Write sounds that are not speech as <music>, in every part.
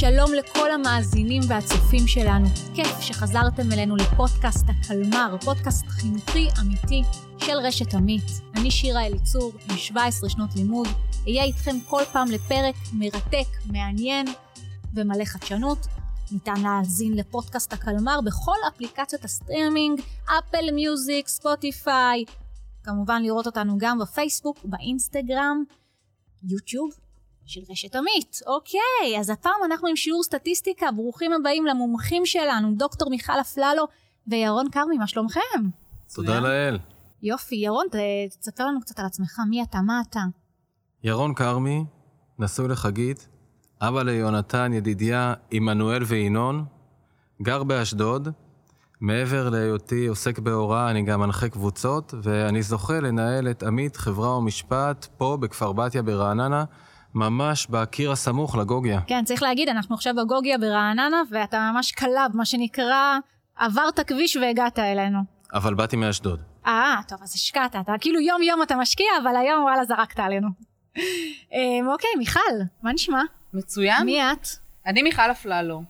שלום לכל המאזינים והצופים שלנו. כיף שחזרתם אלינו לפודקאסט הקלמר, פודקאסט חינוכי אמיתי של רשת עמית. אני שירה אליצור, עם 17 שנות לימוד. אהיה איתכם כל פעם לפרק מרתק, מעניין ומלא חדשנות. ניתן להאזין לפודקאסט הקלמר בכל אפליקציות הסטרימינג, אפל מיוזיק, ספוטיפיי. כמובן לראות אותנו גם בפייסבוק, באינסטגרם, יוטיוב של רשת עמית. אוקיי, אז הפעם אנחנו עם שיעור סטטיסטיקה. ברוכים הבאים למומחים שלנו, דוקטור מיכל אפללו וירון כרמי, מה שלומכם? תודה לאל. יופי, ירון, תספר לנו קצת על עצמך, מי אתה, מה אתה? ירון כרמי, נשוי לחגית, אבא ליונתן, ידידיה, עמנואל וינון, גר באשדוד. מעבר להיותי עוסק בהוראה, אני גם מנחה קבוצות, ואני זוכה לנהל את עמית חברה ומשפט פה בכפר בתיה ברעננה, ממש בקיר הסמוך לגוגיה. כן, צריך להגיד, אנחנו עכשיו בגוגיה ברעננה, ואתה ממש קלאב, מה שנקרא, עברת כביש והגעת אלינו. אבל באתי מאשדוד. אה, טוב, אז השקעת, אתה כאילו יום-יום אתה משקיע, אבל היום וואלה זרקת עלינו. <laughs> אמ, אוקיי, מיכל, מה נשמע? מצוין. מי את? אני מיכל אפללו,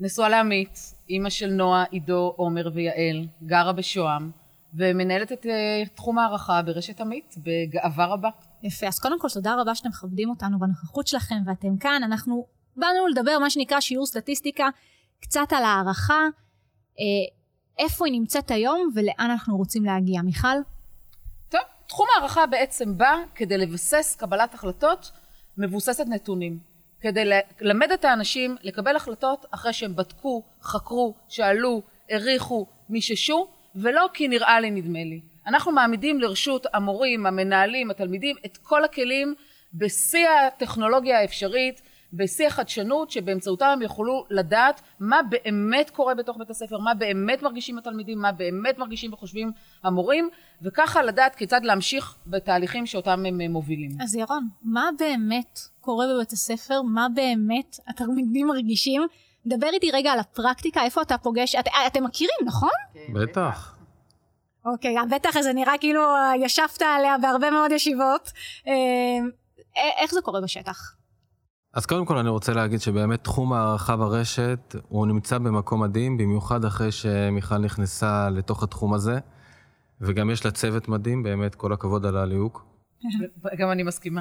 נשואה לעמית, אימא של נועה, עידו, עומר ויעל, גרה בשוהם, ומנהלת את אה, תחום הערכה ברשת עמית בגאווה רבה. יפה, אז קודם כל תודה רבה שאתם מכבדים אותנו בנוכחות שלכם ואתם כאן. אנחנו באנו לדבר מה שנקרא שיעור סטטיסטיקה, קצת על הערכה, אה, איפה היא נמצאת היום ולאן אנחנו רוצים להגיע. מיכל? טוב, תחום הערכה בעצם בא כדי לבסס קבלת החלטות מבוססת נתונים. כדי ללמד את האנשים לקבל החלטות אחרי שהם בדקו, חקרו, שאלו, העריכו, מיששו, ולא כי נראה לי נדמה לי. אנחנו מעמידים לרשות המורים, המנהלים, התלמידים, את כל הכלים בשיא הטכנולוגיה האפשרית, בשיא החדשנות, שבאמצעותם הם יוכלו לדעת מה באמת קורה בתוך בית הספר, מה באמת מרגישים התלמידים, מה באמת מרגישים וחושבים המורים, וככה לדעת כיצד להמשיך בתהליכים שאותם הם מובילים. אז ירון, מה באמת קורה בבית הספר? מה באמת התלמידים מרגישים? דבר איתי רגע על הפרקטיקה, איפה אתה פוגש, את, אתם מכירים, נכון? בטח. אוקיי, בטח זה נראה כאילו אה, ישבת עליה בהרבה מאוד ישיבות. אה, איך זה קורה בשטח? אז קודם כל אני רוצה להגיד שבאמת תחום הערכה ברשת הוא נמצא במקום מדהים, במיוחד אחרי שמיכל נכנסה לתוך התחום הזה, וגם יש לה צוות מדהים, באמת כל הכבוד על הליהוק. <laughs> גם אני מסכימה.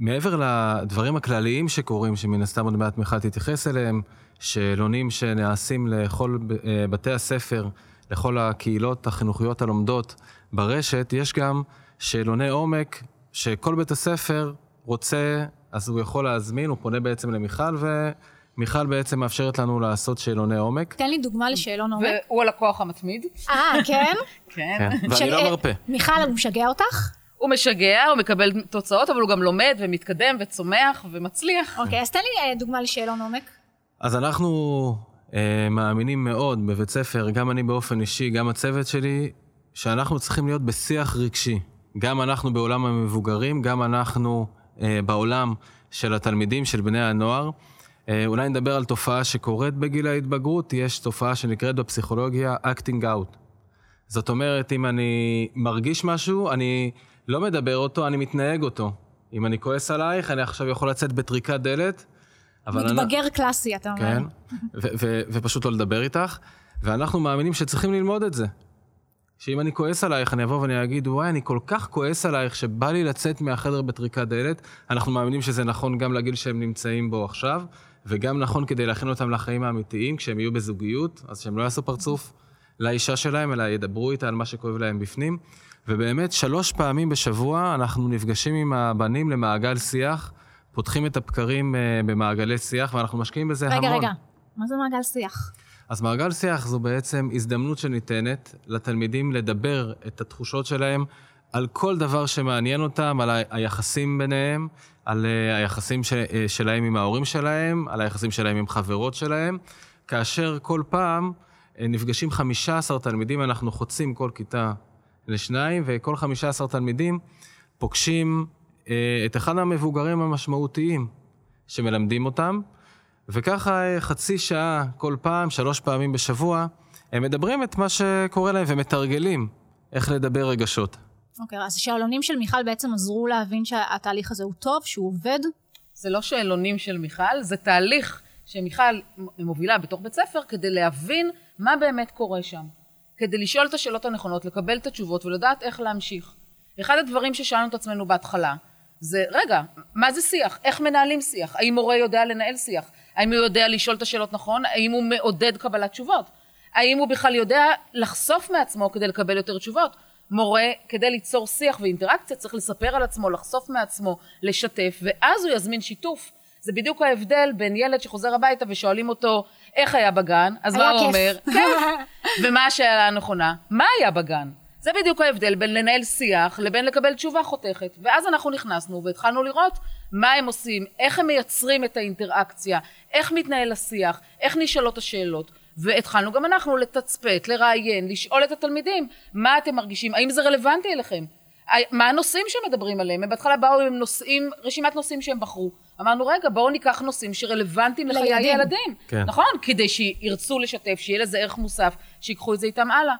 ומעבר לדברים הכלליים שקורים, שמן הסתם עוד מעט מיכל תתייחס אליהם, שאלונים שנעשים לכל אה, בתי הספר, לכל הקהילות החינוכיות הלומדות ברשת, יש גם שאלוני עומק שכל בית הספר רוצה, אז הוא יכול להזמין, הוא פונה בעצם למיכל, ומיכל בעצם מאפשרת לנו לעשות שאלוני עומק. תן לי דוגמה לשאלון עומק. והוא הלקוח המתמיד. אה, כן? <laughs> כן. כן, ואני לא אה, מרפה. מיכל, הוא משגע אותך? הוא משגע, הוא מקבל תוצאות, אבל הוא גם לומד ומתקדם וצומח ומצליח. אוקיי, אז תן לי אה, דוגמה לשאלון עומק. אז אנחנו אה, מאמינים מאוד בבית ספר, גם אני באופן אישי, גם הצוות שלי, שאנחנו צריכים להיות בשיח רגשי. גם אנחנו בעולם המבוגרים, גם אנחנו אה, בעולם של התלמידים, של בני הנוער. אה, אולי נדבר על תופעה שקורית בגיל ההתבגרות, יש תופעה שנקראת בפסיכולוגיה acting out. זאת אומרת, אם אני מרגיש משהו, אני לא מדבר אותו, אני מתנהג אותו. אם אני כועס עלייך, אני עכשיו יכול לצאת בטריקת דלת, אבל... אני- מתבגר קלאסי, אתה אומר. כן, ו- ו- ופשוט לא לדבר איתך, ואנחנו מאמינים שצריכים ללמוד את זה. שאם אני כועס עלייך, אני אבוא ואני אגיד, וואי, אני כל כך כועס עלייך שבא לי לצאת מהחדר בטריקת דלת. אנחנו מאמינים שזה נכון גם לגיל שהם נמצאים בו עכשיו, וגם נכון כדי להכין אותם לחיים האמיתיים, כשהם יהיו בזוגיות, אז שהם לא יעשו פרצוף לאישה שלהם, אלא ידברו איתה על מה שכואב להם בפנים. ובאמת, שלוש פעמים בשבוע אנחנו נפגשים עם הבנים למעגל שיח, פותחים את הבקרים אה, במעגלי שיח, ואנחנו משקיעים בזה המון. רגע, רגע, מה זה מעגל שיח? אז מעגל שיח זו בעצם הזדמנות שניתנת לתלמידים לדבר את התחושות שלהם על כל דבר שמעניין אותם, על היחסים ביניהם, על אה, היחסים ש- אה, שלהם עם ההורים שלהם, על היחסים שלהם עם חברות שלהם, כאשר כל פעם נפגשים 15 תלמידים, אנחנו חוצים כל כיתה לשניים, וכל 15 תלמידים פוגשים אה, את אחד המבוגרים המשמעותיים שמלמדים אותם, וככה אה, חצי שעה כל פעם, שלוש פעמים בשבוע, הם מדברים את מה שקורה להם ומתרגלים איך לדבר רגשות. אוקיי, אז השאלונים של מיכל בעצם עזרו להבין שהתהליך הזה הוא טוב, שהוא עובד? זה לא שאלונים של מיכל, זה תהליך שמיכל מובילה בתוך בית ספר כדי להבין מה באמת קורה שם. כדי לשאול את השאלות הנכונות, לקבל את התשובות ולדעת איך להמשיך. אחד הדברים ששאלנו את עצמנו בהתחלה, זה, רגע, מה זה שיח? איך מנהלים שיח? האם מורה יודע לנהל שיח? האם הוא יודע לשאול את השאלות נכון? האם הוא מעודד קבלת תשובות? האם הוא בכלל יודע לחשוף מעצמו כדי לקבל יותר תשובות? מורה, כדי ליצור שיח ואינטראקציה, צריך לספר על עצמו, לחשוף מעצמו, לשתף, ואז הוא יזמין שיתוף. זה בדיוק ההבדל בין ילד שחוזר הביתה ושואלים אותו איך היה בגן, אז מה הוא כיף. אומר? <laughs> כיף. ומה השאלה הנכונה? מה היה בגן? זה בדיוק ההבדל בין לנהל שיח לבין לקבל תשובה חותכת. ואז אנחנו נכנסנו והתחלנו לראות מה הם עושים, איך הם מייצרים את האינטראקציה, איך מתנהל השיח, איך נשאלות השאלות. והתחלנו גם אנחנו לתצפת, לראיין, לשאול את התלמידים, מה אתם מרגישים, האם זה רלוונטי אליכם? מה הנושאים שמדברים עליהם? הם בהתחלה באו עם נושאים, רשימת נושאים שהם בחרו. אמרנו, רגע, בואו ניקח נושאים שרלוונטיים לחיי לילדים. ילדים. כן. נכון? כדי שירצו לשתף, שיהיה לזה ערך מוסף, שיקחו את זה איתם הלאה.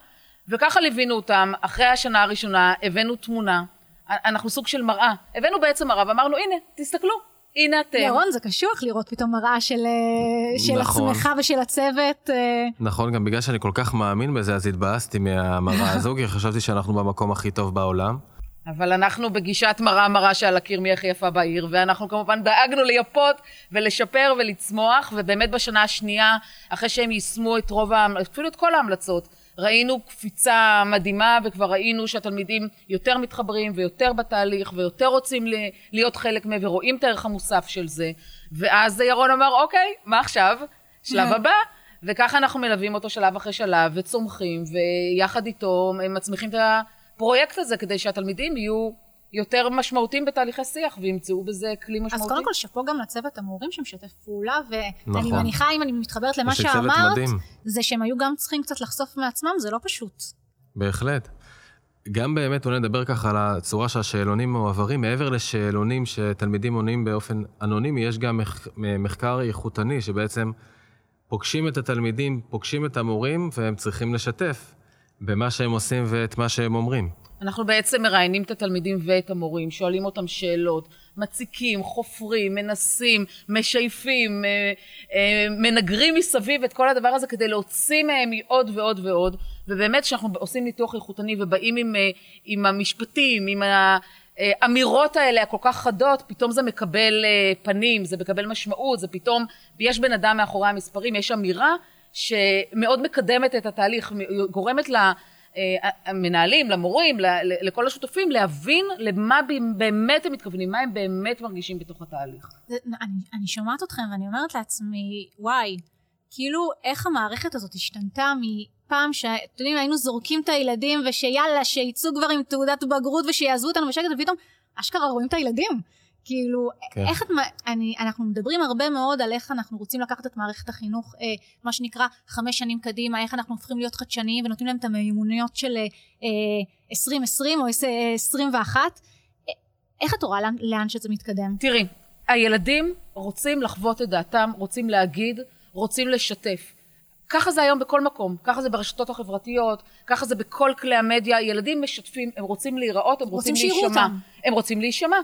וככה ליווינו אותם, אחרי השנה הראשונה הבאנו תמונה, אנחנו סוג של מראה, הבאנו בעצם מראה ואמרנו, הנה, תסתכלו, הנה אתם. ירון, זה קשוח לראות פתאום מראה של, אה, של נכון. עצמך ושל הצוות. אה, נכון, גם בגלל שאני כל כך מאמין בזה, אז התבאסתי מהמראה <laughs> הזו, כי חשבתי שאנחנו במקום הכי טוב בעולם. אבל אנחנו בגישת מראה מראה שעל הקיר מי הכי יפה בעיר, ואנחנו כמובן דאגנו לייפות ולשפר ולצמוח, ובאמת בשנה השנייה, אחרי שהם יישמו את רוב, אפילו את כל ההמלצות, ראינו קפיצה מדהימה, וכבר ראינו שהתלמידים יותר מתחברים ויותר בתהליך, ויותר רוצים להיות חלק מהם, ורואים את הערך המוסף של זה. ואז ירון אמר, אוקיי, מה עכשיו? שלב <laughs> הבא. וככה אנחנו מלווים אותו שלב אחרי שלב, וצומחים, ויחד איתו הם מצמיחים את הפרויקט הזה, כדי שהתלמידים יהיו יותר משמעותיים בתהליכי שיח, וימצאו בזה כלי משמעותי. אז קודם כל, שאפו גם לצוות המורים שמשתף פעולה, ואני נכון. מניחה, אם אני מתחברת למה שאמרת, מדהים. זה שהם היו גם צריכים קצת לחשוף מעצמם, זה לא פשוט. בהחלט. גם באמת, אולי נדבר ככה על הצורה שהשאלונים מועברים. מעבר לשאלונים שתלמידים עונים באופן אנונימי, יש גם מח- מחקר איכותני שבעצם פוגשים את התלמידים, פוגשים את המורים, והם צריכים לשתף במה שהם עושים ואת מה שהם אומרים. אנחנו בעצם מראיינים את התלמידים ואת המורים, שואלים אותם שאלות, מציקים, חופרים, מנסים, משייפים, אה, אה, מנגרים מסביב את כל הדבר הזה כדי להוציא מהם עוד ועוד ועוד, ובאמת כשאנחנו עושים ניתוח איכותני ובאים עם, אה, עם המשפטים, עם האמירות האלה הכל כך חדות, פתאום זה מקבל פנים, זה מקבל משמעות, זה פתאום, יש בן אדם מאחורי המספרים, יש אמירה שמאוד מקדמת את התהליך, גורמת ל... אה, למורים, לכל השותפים, להבין למה באמת הם מתכוונים, מה הם באמת מרגישים בתוך התהליך. אני, אני שומעת אתכם ואני אומרת לעצמי, וואי, כאילו איך המערכת הזאת השתנתה מפעם שאתם יודעים, היינו זורקים את הילדים ושיאללה, שיצאו כבר עם תעודת בגרות ושיעזבו אותנו בשקט, ופתאום אשכרה רואים את הילדים. כאילו, כן. איך את, אני, אנחנו מדברים הרבה מאוד על איך אנחנו רוצים לקחת את מערכת החינוך, אה, מה שנקרא חמש שנים קדימה, איך אנחנו הופכים להיות חדשניים ונותנים להם את המיומנויות של אה, 2020 או 2021. אה, איך את רואה לאן, לאן שזה מתקדם? תראי, הילדים רוצים לחוות את דעתם, רוצים להגיד, רוצים לשתף. ככה זה היום בכל מקום, ככה זה ברשתות החברתיות, ככה זה בכל כלי המדיה, ילדים משתפים, הם רוצים להיראות, הם רוצים, רוצים שיראו להישמע. אותם. הם רוצים להישמע.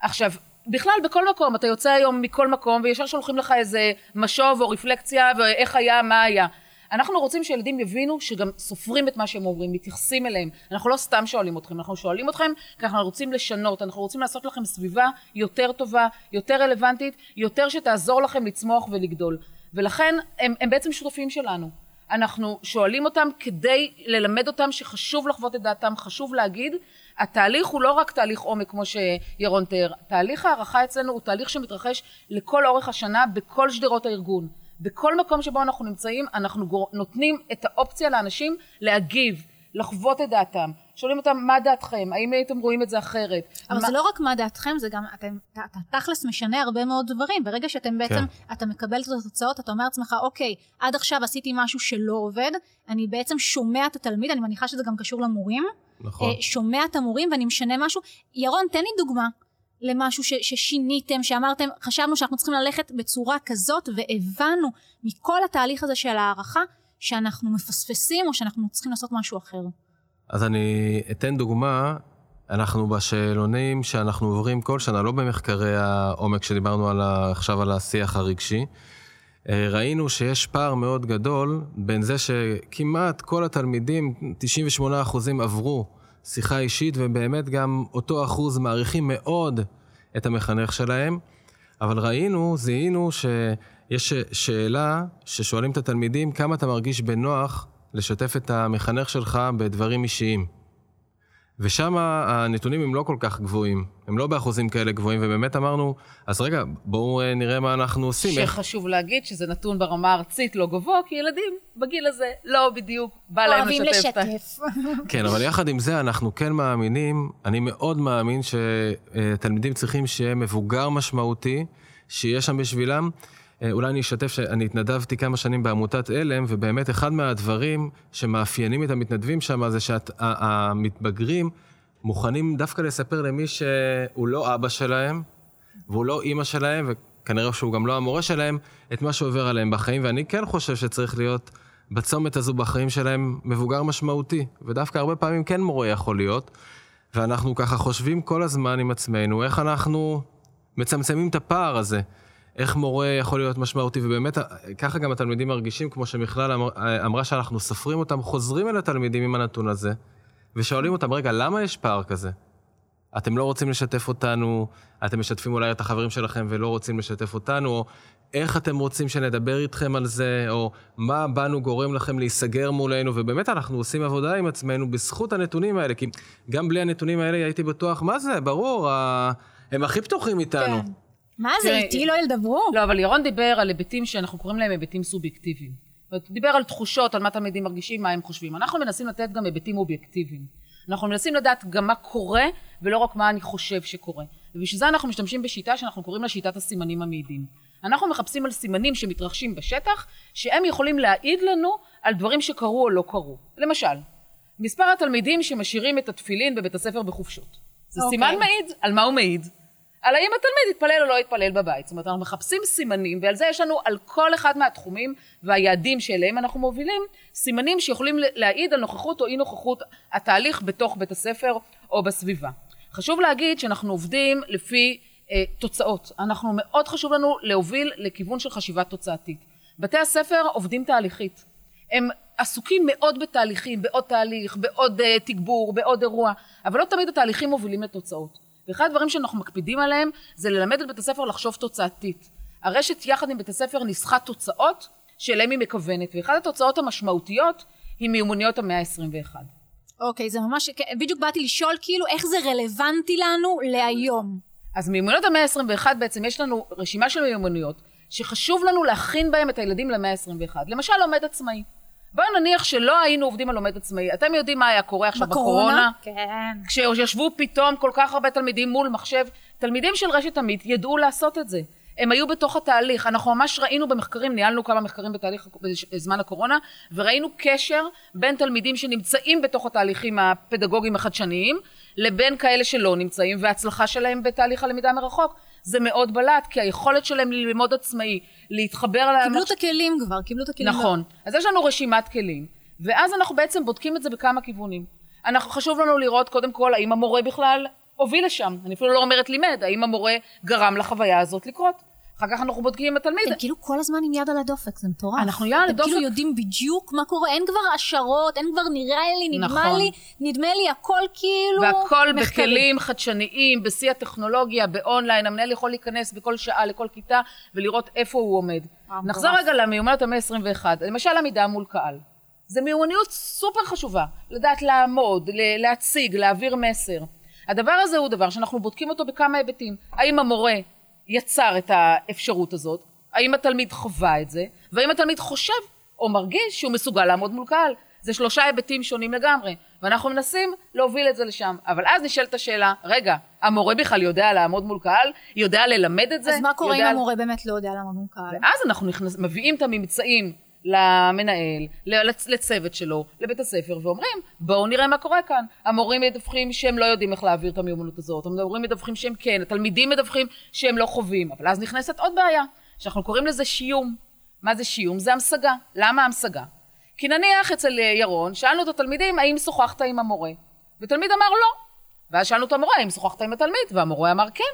עכשיו, בכלל בכל מקום, אתה יוצא היום מכל מקום וישר שולחים לך איזה משוב או רפלקציה ואיך היה, מה היה. אנחנו רוצים שילדים יבינו שגם סופרים את מה שהם אומרים, מתייחסים אליהם. אנחנו לא סתם שואלים אתכם, אנחנו שואלים אתכם כי אנחנו רוצים לשנות, אנחנו רוצים לעשות לכם סביבה יותר טובה, יותר רלוונטית, יותר שתעזור לכם לצמוח ולגדול. ולכן הם, הם בעצם שותפים שלנו. אנחנו שואלים אותם כדי ללמד אותם שחשוב לחוות את דעתם, חשוב להגיד. התהליך הוא לא רק תהליך עומק כמו שירון תיאר, תהליך הערכה אצלנו הוא תהליך שמתרחש לכל אורך השנה בכל שדרות הארגון. בכל מקום שבו אנחנו נמצאים, אנחנו נותנים את האופציה לאנשים להגיב, לחוות את דעתם. שואלים אותם, מה דעתכם? האם הייתם רואים את זה אחרת? אבל מה- זה לא רק מה דעתכם, זה גם, אתם, אתה, אתה תכלס משנה הרבה מאוד דברים. ברגע שאתם בעצם, אתה מקבל את התוצאות, אתה אומר לעצמך, אוקיי, עד עכשיו עשיתי משהו שלא עובד, אני בעצם שומע את התלמיד, אני מניחה שזה גם קשור למורים. נכון. אה, שומע את המורים ואני משנה משהו. ירון, תן לי דוגמה למשהו ש, ששיניתם, שאמרתם, חשבנו שאנחנו צריכים ללכת בצורה כזאת, והבנו מכל התהליך הזה של הערכה, שאנחנו מפספסים או שאנחנו צריכים לעשות משהו אחר. אז אני אתן דוגמה אנחנו בשאלונים שאנחנו עוברים כל שנה, לא במחקרי העומק שדיברנו על ה, עכשיו על השיח הרגשי, אה, ראינו שיש פער מאוד גדול בין זה שכמעט כל התלמידים, 98% עברו שיחה אישית, ובאמת גם אותו אחוז מעריכים מאוד את המחנך שלהם, אבל ראינו, זיהינו שיש שאלה ששואלים את התלמידים, כמה אתה מרגיש בנוח לשתף את המחנך שלך בדברים אישיים. ושם הנתונים הם לא כל כך גבוהים, הם לא באחוזים כאלה גבוהים, ובאמת אמרנו, אז רגע, בואו אה, נראה מה אנחנו עושים. שחשוב איך... להגיד שזה נתון ברמה הארצית לא גבוה, כי ילדים בגיל הזה לא בדיוק בא להם לשתף. אוהבים לשתף. <laughs> כן, אבל יחד עם זה אנחנו כן מאמינים, אני מאוד מאמין שתלמידים צריכים שיהיה מבוגר משמעותי, שיהיה שם בשבילם. אה, אולי אני אשתף שאני התנדבתי כמה שנים בעמותת עלם, ובאמת אחד מהדברים שמאפיינים את המתנדבים שם זה שהמתבגרים מוכנים דווקא לספר למי שהוא לא אבא שלהם, והוא לא אימא שלהם, וכנראה שהוא גם לא המורה שלהם, את מה שעובר עליהם בחיים, ואני כן חושב שצריך להיות בצומת הזו בחיים שלהם מבוגר משמעותי, ודווקא הרבה פעמים כן מורה יכול להיות, ואנחנו ככה חושבים כל הזמן עם עצמנו איך אנחנו מצמצמים את הפער הזה. איך מורה יכול להיות משמעותי, ובאמת, ככה גם התלמידים מרגישים, כמו שמכלל אמר, אמרה שאנחנו סופרים אותם, חוזרים אל התלמידים עם הנתון הזה, ושואלים אותם, רגע, למה יש פער כזה? אתם לא רוצים לשתף אותנו, אתם משתפים אולי את החברים שלכם ולא רוצים לשתף אותנו, או איך אתם רוצים שנדבר איתכם על זה, או מה בנו גורם לכם להיסגר מולנו, ובאמת אנחנו עושים עבודה עם עצמנו בזכות הנתונים האלה, כי גם בלי הנתונים האלה הייתי בטוח, מה זה, ברור, הם הכי פתוחים איתנו. כן. מה זה, איתי לא ידברו? לא, אבל ירון דיבר על היבטים שאנחנו קוראים להם היבטים סובייקטיביים. הוא דיבר על תחושות, על מה תלמידים מרגישים, מה הם חושבים. אנחנו מנסים לתת גם היבטים אובייקטיביים. אנחנו מנסים לדעת גם מה קורה, ולא רק מה אני חושב שקורה. ובשביל זה אנחנו משתמשים בשיטה שאנחנו קוראים לה שיטת הסימנים המעידים. אנחנו מחפשים על סימנים שמתרחשים בשטח, שהם יכולים להעיד לנו על דברים שקרו או לא קרו. למשל, מספר התלמידים שמשאירים את התפילין בבית הספר בחופשות. זה okay. אוקיי. סימן מעיד. על מה הוא מעיד? על האם התלמיד יתפלל או לא יתפלל בבית. זאת אומרת, אנחנו מחפשים סימנים, ועל זה יש לנו על כל אחד מהתחומים והיעדים שאליהם אנחנו מובילים, סימנים שיכולים להעיד על נוכחות או אי נוכחות התהליך בתוך בית הספר או בסביבה. חשוב להגיד שאנחנו עובדים לפי אה, תוצאות. אנחנו, מאוד חשוב לנו להוביל לכיוון של חשיבה תוצאתית. בתי הספר עובדים תהליכית. הם עסוקים מאוד בתהליכים, בעוד תהליך, בעוד uh, תגבור, בעוד אירוע, אבל לא תמיד התהליכים מובילים לתוצאות. ואחד הדברים שאנחנו מקפידים עליהם זה ללמד את בית הספר לחשוב תוצאתית. הרשת יחד עם בית הספר ניסחה תוצאות שאליהם היא מכוונת, ואחת התוצאות המשמעותיות היא מיומנויות המאה ה-21. אוקיי, okay, זה ממש, בדיוק באתי לשאול כאילו איך זה רלוונטי לנו להיום. אז מיומנויות המאה ה-21 בעצם יש לנו רשימה של מיומנויות שחשוב לנו להכין בהם את הילדים למאה ה-21. למשל לומד עצמאי. בואו נניח שלא היינו עובדים על לומד עצמאי. אתם יודעים מה היה קורה עכשיו בקורונה? בקורונה? כן. כשישבו פתאום כל כך הרבה תלמידים מול מחשב, תלמידים של רשת עמית ידעו לעשות את זה. הם היו בתוך התהליך. אנחנו ממש ראינו במחקרים, ניהלנו כמה מחקרים בתהליך בזמן הקורונה, וראינו קשר בין תלמידים שנמצאים בתוך התהליכים הפדגוגיים החדשניים, לבין כאלה שלא נמצאים, וההצלחה שלהם בתהליך הלמידה מרחוק. זה מאוד בלט, כי היכולת שלהם ללמוד עצמאי, להתחבר... קיבלו את הכלים כבר, קיבלו את הכלים. נכון. אז יש לנו רשימת כלים, ואז אנחנו בעצם בודקים את זה בכמה כיוונים. אנחנו, חשוב לנו לראות קודם כל האם המורה בכלל הוביל לשם. אני אפילו לא אומרת לימד, האם המורה גרם לחוויה הזאת לקרות. אחר כך אנחנו בודקים עם התלמיד. אתם כאילו כל הזמן עם יד על הדופק, זה מטורף. אנחנו יד על הדופק. אתם כאילו יודעים בדיוק מה קורה, אין כבר השערות, אין כבר נראה לי, נדמה נכון. לי, נדמה לי, הכל כאילו והכל מחקרי. בכלים חדשניים, בשיא הטכנולוגיה, באונליין, המנהל יכול להיכנס בכל שעה לכל כיתה ולראות איפה הוא עומד. אה, נחזור רגע למיומנות המאה ה-21, למשל עמידה מול קהל. זו מיומנות סופר חשובה, לדעת לעמוד, להציג, להעביר מסר. הדבר הזה הוא דבר שאנחנו בודקים אותו בכמה היבטים. האם המורה יצר את האפשרות הזאת, האם התלמיד חווה את זה, והאם התלמיד חושב או מרגיש שהוא מסוגל לעמוד מול קהל. זה שלושה היבטים שונים לגמרי, ואנחנו מנסים להוביל את זה לשם. אבל אז נשאלת השאלה, רגע, המורה בכלל יודע לעמוד מול קהל? יודע ללמד את זה? אז מה קורה אם המורה באמת לא יודע לעמוד מול קהל? ואז אנחנו נכנס, מביאים את הממצאים למנהל, לצוות שלו, לבית הספר, ואומרים, בואו נראה מה קורה כאן. המורים מדווחים שהם לא יודעים איך להעביר את המיומנות הזאת, המורים מדווחים שהם כן, התלמידים מדווחים שהם לא חווים, אבל אז נכנסת עוד בעיה, שאנחנו קוראים לזה שיום. מה זה שיום? זה המשגה. למה המשגה? כי נניח אצל ירון, שאלנו את התלמידים, האם שוחחת עם המורה? ותלמיד אמר לא. ואז שאלנו את המורה, האם שוחחת עם התלמיד? והמורה אמר כן.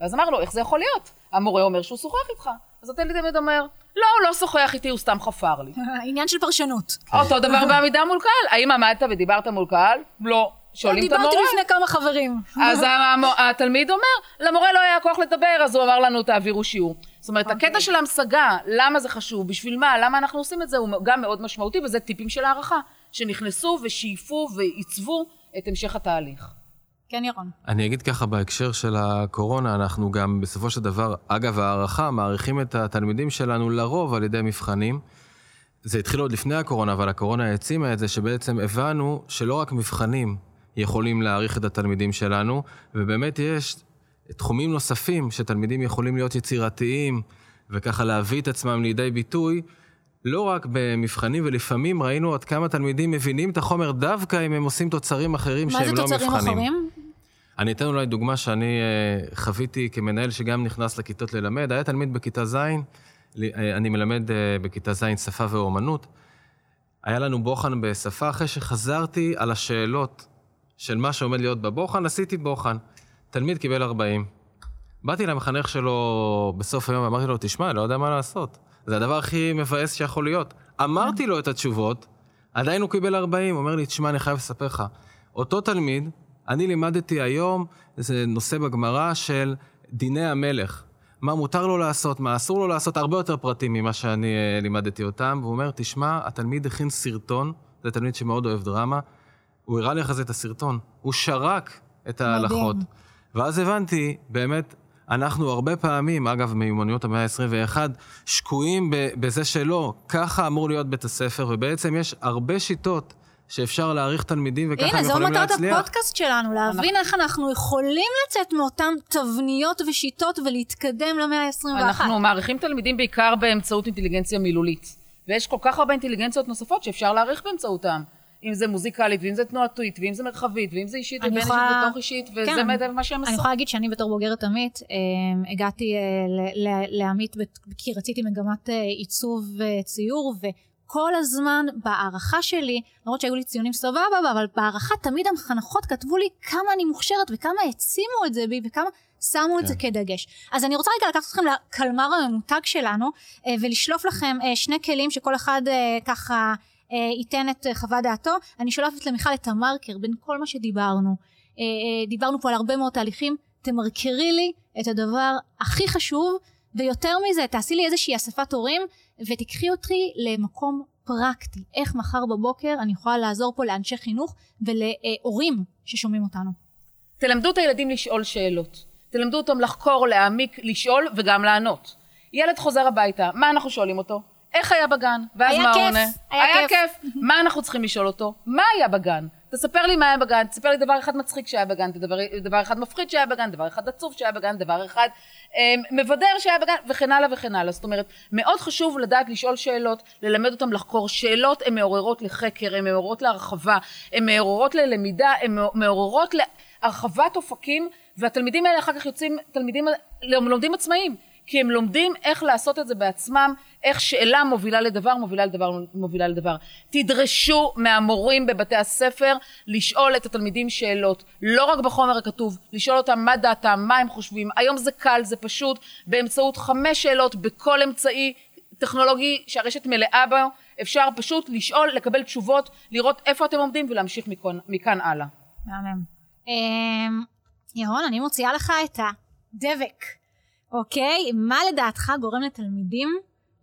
ואז אמרנו, איך זה יכול להיות? המורה אומר שהוא שוחח איתך. אז התלמיד אומר, לא, הוא לא שוחח איתי, הוא סתם חפר לי. <laughs> עניין של פרשנות. אותו דבר בעמידה מול קהל. האם עמדת ודיברת מול קהל? לא. שואלים את המורה. דיברתי לפני כמה חברים. אז <laughs> התלמיד אומר, למורה לא היה כוח לדבר, אז הוא אמר לנו, תעבירו שיעור. זאת אומרת, אוקיי. הקטע של המשגה, למה זה חשוב, בשביל מה, למה אנחנו עושים את זה, הוא גם מאוד משמעותי, וזה טיפים של הערכה, שנכנסו ושאיפו ועיצבו את המשך התהליך. כן, ירון. אני אגיד ככה, בהקשר של הקורונה, אנחנו גם בסופו של דבר, אגב הערכה, מעריכים את התלמידים שלנו לרוב על ידי מבחנים. זה התחיל עוד לפני הקורונה, אבל הקורונה העצימה את זה, שבעצם הבנו שלא רק מבחנים יכולים להעריך את התלמידים שלנו, ובאמת יש תחומים נוספים שתלמידים יכולים להיות יצירתיים, וככה להביא את עצמם לידי ביטוי, לא רק במבחנים, ולפעמים ראינו עד כמה תלמידים מבינים את החומר דווקא אם הם עושים תוצרים אחרים מה שהם זה לא תוצרים מבחנים. אחרים? אני אתן אולי דוגמה שאני אה, חוויתי כמנהל שגם נכנס לכיתות ללמד. היה תלמיד בכיתה ז', אה, אני מלמד אה, בכיתה ז' שפה ואומנות. היה לנו בוחן בשפה, אחרי שחזרתי על השאלות של מה שעומד להיות בבוחן, עשיתי בוחן. תלמיד קיבל 40. באתי למחנך שלו בסוף היום ואמרתי לו, תשמע, לא יודע מה לעשות. זה הדבר הכי מבאס שיכול להיות. אמרתי לו את התשובות, עדיין הוא קיבל 40. הוא אומר לי, תשמע, אני חייב לספר לך. אותו תלמיד, אני לימדתי היום, זה נושא בגמרא של דיני המלך. מה מותר לו לעשות, מה אסור לו לעשות, הרבה יותר פרטים ממה שאני אה, לימדתי אותם. והוא אומר, תשמע, התלמיד הכין סרטון, זה תלמיד שמאוד אוהב דרמה, הוא הראה לי אחרי זה את הסרטון. הוא שרק את ההלכות. ואז הבנתי, באמת, אנחנו הרבה פעמים, אגב, מיומנויות המאה ה-21, שקועים בזה שלא, ככה אמור להיות בית הספר, ובעצם יש הרבה שיטות שאפשר להעריך תלמידים, וככה הנה, הם זו יכולים מטרת להצליח. הפודקאסט שלנו, להבין איך אנחנו יכולים לצאת מאותן תבניות ושיטות ולהתקדם למאה ה-21. אנחנו מעריכים תלמידים בעיקר באמצעות אינטליגנציה מילולית. ויש כל כך הרבה אינטליגנציות נוספות שאפשר להעריך באמצעותם. אם זה מוזיקלית, ואם זה תנועתית, ואם זה מרחבית, ואם זה אישית אני ובין יכולה- אישית בתוך אישית, וזה כן. מה שהם אני עשו. יכולה להגיד שאני בתור בוגרת עמית, אה, הגעתי אה, לעמית כי רציתי מגמת אה, עיצוב וציור, וכל הזמן בהערכה שלי, למרות שהיו לי ציונים סבבה, אבל בהערכה תמיד המחנכות כתבו לי כמה אני מוכשרת וכמה העצימו את זה בי וכמה שמו את כן. זה כדגש. אז אני רוצה רגע לקחת אתכם לקלמר הממותג שלנו, אה, ולשלוף לכם אה, שני כלים שכל אחד אה, ככה ייתן את חוות דעתו. אני שולפת למיכל את המרקר בין כל מה שדיברנו. דיברנו פה על הרבה מאוד תהליכים, תמרקרי לי את הדבר הכי חשוב, ויותר מזה, תעשי לי איזושהי אספת הורים, ותיקחי אותי למקום פרקטי. איך מחר בבוקר אני יכולה לעזור פה לאנשי חינוך ולהורים ששומעים אותנו. תלמדו את הילדים לשאול שאלות. תלמדו אותם לחקור, להעמיק, לשאול וגם לענות. ילד חוזר הביתה, מה אנחנו שואלים אותו? איך היה בגן? ואז היה מה הוא כיף, עונה? היה היה כיף. כיף. מה אנחנו צריכים לשאול אותו? מה היה בגן? תספר לי מה היה בגן, תספר לי דבר אחד מצחיק שהיה בגן, דבר, דבר אחד מפחיד שהיה בגן, דבר אחד עצוב שהיה בגן, דבר אחד אה, מבדר שהיה בגן, וכן הלאה וכן הלאה. זאת אומרת, מאוד חשוב לדעת לשאול שאלות, ללמד אותם לחקור. שאלות הן מעוררות לחקר, הן מעוררות להרחבה, הן מעוררות ללמידה, הן מעוררות להרחבת אופקים, והתלמידים האלה אחר כך יוצאים תלמידים, לומדים עצמאיים. כי הם לומדים איך לעשות את זה בעצמם, איך שאלה מובילה לדבר, מובילה לדבר, מובילה לדבר. תדרשו מהמורים בבתי הספר לשאול את התלמידים שאלות, לא רק בחומר הכתוב, לשאול אותם מה דעתם, מה הם חושבים. היום זה קל, זה פשוט, באמצעות חמש שאלות בכל אמצעי טכנולוגי שהרשת מלאה בו, אפשר פשוט לשאול, לקבל תשובות, לראות איפה אתם עומדים ולהמשיך מכאן, מכאן הלאה. מהמם. אמ, ירון, אני מוציאה לך את הדבק, אוקיי? מה לדעתך גורם לתלמידים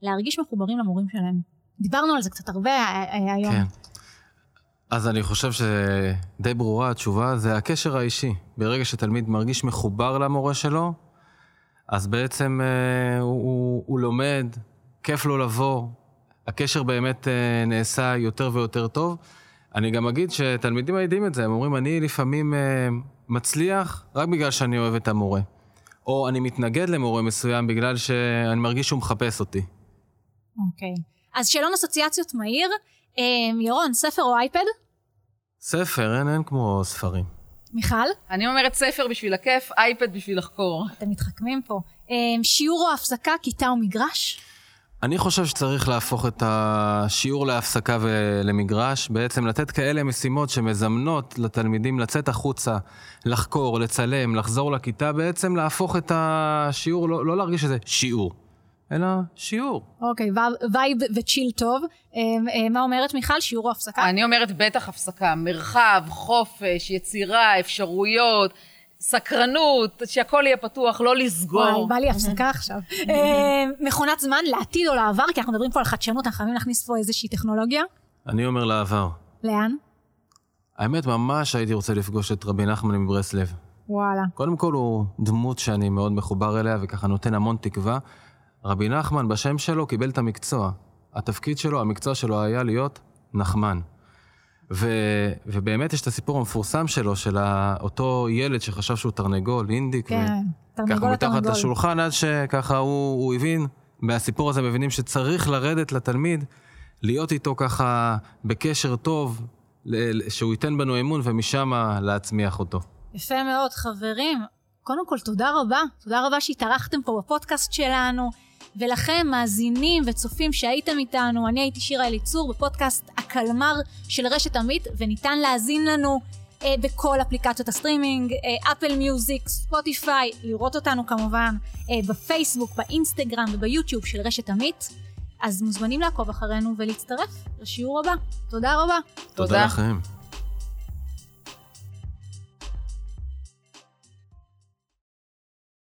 להרגיש מחוברים למורים שלהם? דיברנו על זה קצת הרבה אה, אה, היום. כן. אז אני חושב שדי ברורה התשובה, זה הקשר האישי. ברגע שתלמיד מרגיש מחובר למורה שלו, אז בעצם אה, הוא, הוא, הוא לומד, כיף לו לבוא, הקשר באמת אה, נעשה יותר ויותר טוב. אני גם אגיד שתלמידים יודעים את זה, הם אומרים, אני לפעמים אה, מצליח רק בגלל שאני אוהב את המורה. או אני מתנגד למורה מסוים בגלל שאני מרגיש שהוא מחפש אותי. אוקיי. אז שאלון אסוציאציות מהיר. אמ, ירון, ספר או אייפד? ספר, אין, אין כמו ספרים. מיכל? אני אומרת ספר בשביל הכיף, אייפד בשביל לחקור. אתם מתחכמים פה. אמ, שיעור או הפסקה, כיתה או מגרש? אני חושב שצריך להפוך את השיעור להפסקה ולמגרש, בעצם לתת כאלה משימות שמזמנות לתלמידים לצאת החוצה, לחקור, לצלם, לחזור לכיתה, בעצם להפוך את השיעור, לא, לא להרגיש שזה שיעור, אלא שיעור. אוקיי, vibe ו chill טוב. אה, אה, מה אומרת מיכל? שיעור או הפסקה? אני אומרת בטח הפסקה. מרחב, חופש, יצירה, אפשרויות. סקרנות, שהכל יהיה פתוח, לא לסגור. וואי, בא לי הפסקה עכשיו. <laughs> אה, מכונת זמן לעתיד או לעבר, כי אנחנו מדברים פה על חדשנות, אנחנו חייבים להכניס פה איזושהי טכנולוגיה. אני אומר לעבר. לאן? האמת, ממש הייתי רוצה לפגוש את רבי נחמן מברסלב. וואלה. קודם כל הוא דמות שאני מאוד מחובר אליה וככה נותן המון תקווה. רבי נחמן בשם שלו קיבל את המקצוע. התפקיד שלו, המקצוע שלו היה להיות נחמן. ו, ובאמת יש את הסיפור המפורסם שלו, של אותו ילד שחשב שהוא תרנגול, אינדיק. כן, תרנגול התרנגול. ככה מתחת לשולחן, עד שככה הוא, הוא הבין, מהסיפור הזה מבינים שצריך לרדת לתלמיד, להיות איתו ככה בקשר טוב, שהוא ייתן בנו אמון, ומשם להצמיח אותו. יפה מאוד, חברים. קודם כל, תודה רבה. תודה רבה שהתארחתם פה בפודקאסט שלנו. ולכם, מאזינים וצופים שהייתם איתנו, אני הייתי שירה אליצור בפודקאסט הקלמר של רשת עמית, וניתן להאזין לנו אה, בכל אפליקציות הסטרימינג, אה, אפל מיוזיק, ספוטיפיי, לראות אותנו כמובן אה, בפייסבוק, באינסטגרם וביוטיוב של רשת עמית. אז מוזמנים לעקוב אחרינו ולהצטרף לשיעור הבא. תודה רבה. תודה, תודה לכם.